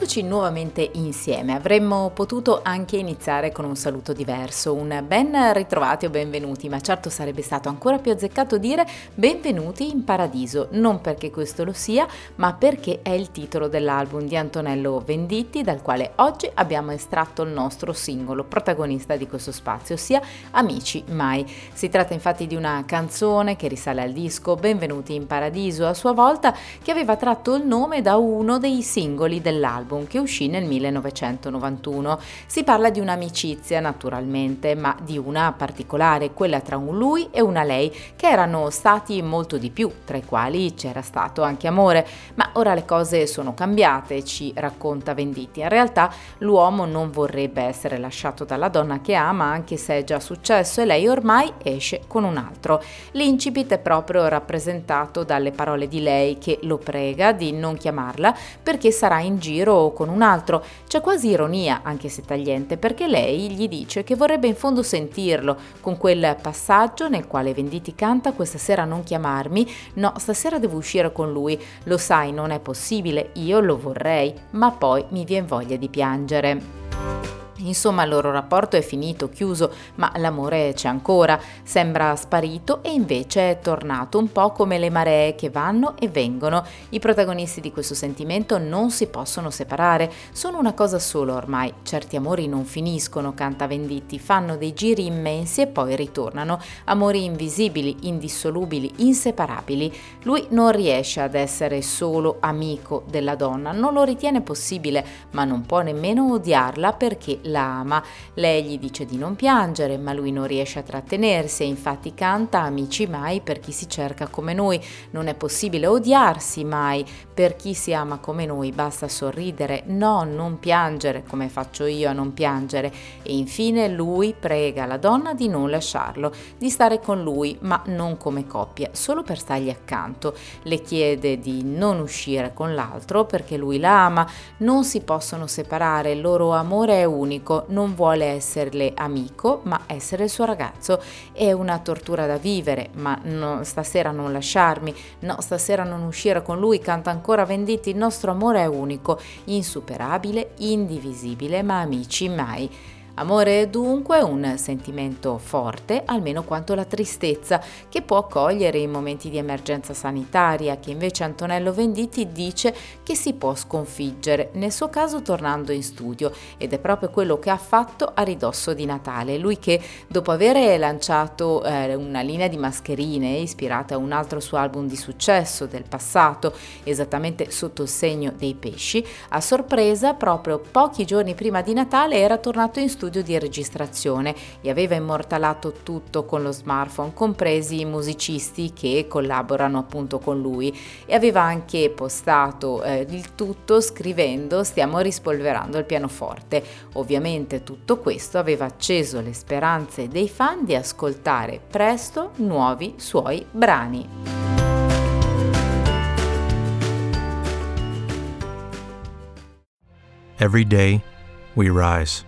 Eccoci nuovamente insieme. Avremmo potuto anche iniziare con un saluto diverso, un ben ritrovati o benvenuti, ma certo sarebbe stato ancora più azzeccato dire benvenuti in paradiso, non perché questo lo sia, ma perché è il titolo dell'album di Antonello Venditti, dal quale oggi abbiamo estratto il nostro singolo protagonista di questo spazio, ossia Amici Mai. Si tratta infatti di una canzone che risale al disco Benvenuti in paradiso, a sua volta, che aveva tratto il nome da uno dei singoli dell'album dell'album che uscì nel 1991. Si parla di un'amicizia naturalmente, ma di una particolare, quella tra un lui e una lei, che erano stati molto di più, tra i quali c'era stato anche amore. Ma ora le cose sono cambiate, ci racconta Venditti. In realtà l'uomo non vorrebbe essere lasciato dalla donna che ama, anche se è già successo, e lei ormai esce con un altro. L'incipit è proprio rappresentato dalle parole di lei che lo prega di non chiamarla perché sarà in giro giro con un altro. C'è quasi ironia, anche se tagliente, perché lei gli dice che vorrebbe in fondo sentirlo, con quel passaggio nel quale Venditti canta questa sera non chiamarmi, no, stasera devo uscire con lui, lo sai, non è possibile, io lo vorrei, ma poi mi viene voglia di piangere. Insomma, il loro rapporto è finito, chiuso, ma l'amore c'è ancora. Sembra sparito e invece è tornato, un po' come le maree che vanno e vengono. I protagonisti di questo sentimento non si possono separare, sono una cosa sola ormai. Certi amori non finiscono, canta Venditti, fanno dei giri immensi e poi ritornano. Amori invisibili, indissolubili, inseparabili. Lui non riesce ad essere solo amico della donna, non lo ritiene possibile, ma non può nemmeno odiarla perché la ama. Lei gli dice di non piangere, ma lui non riesce a trattenersi e infatti canta Amici mai per chi si cerca come noi. Non è possibile odiarsi mai per chi si ama come noi, basta sorridere, no, non piangere come faccio io a non piangere. E infine lui prega la donna di non lasciarlo, di stare con lui, ma non come coppia, solo per stargli accanto. Le chiede di non uscire con l'altro perché lui la ama, non si possono separare, il loro amore è unico unico, non vuole esserle amico, ma essere il suo ragazzo. È una tortura da vivere, ma no, stasera non lasciarmi, no, stasera non uscire con lui, canta ancora Venditti, il nostro amore è unico, insuperabile, indivisibile, ma amici mai. Amore è dunque un sentimento forte, almeno quanto la tristezza, che può cogliere in momenti di emergenza sanitaria, che invece Antonello Venditti dice che si può sconfiggere, nel suo caso tornando in studio, ed è proprio quello che ha fatto a ridosso di Natale. Lui che dopo aver lanciato eh, una linea di mascherine ispirata a un altro suo album di successo del passato, esattamente sotto il segno dei pesci, a sorpresa proprio pochi giorni prima di Natale era tornato in studio studio di registrazione e aveva immortalato tutto con lo smartphone, compresi i musicisti che collaborano appunto con lui e aveva anche postato eh, il tutto scrivendo stiamo rispolverando il pianoforte. Ovviamente tutto questo aveva acceso le speranze dei fan di ascoltare presto nuovi suoi brani. Every day we rise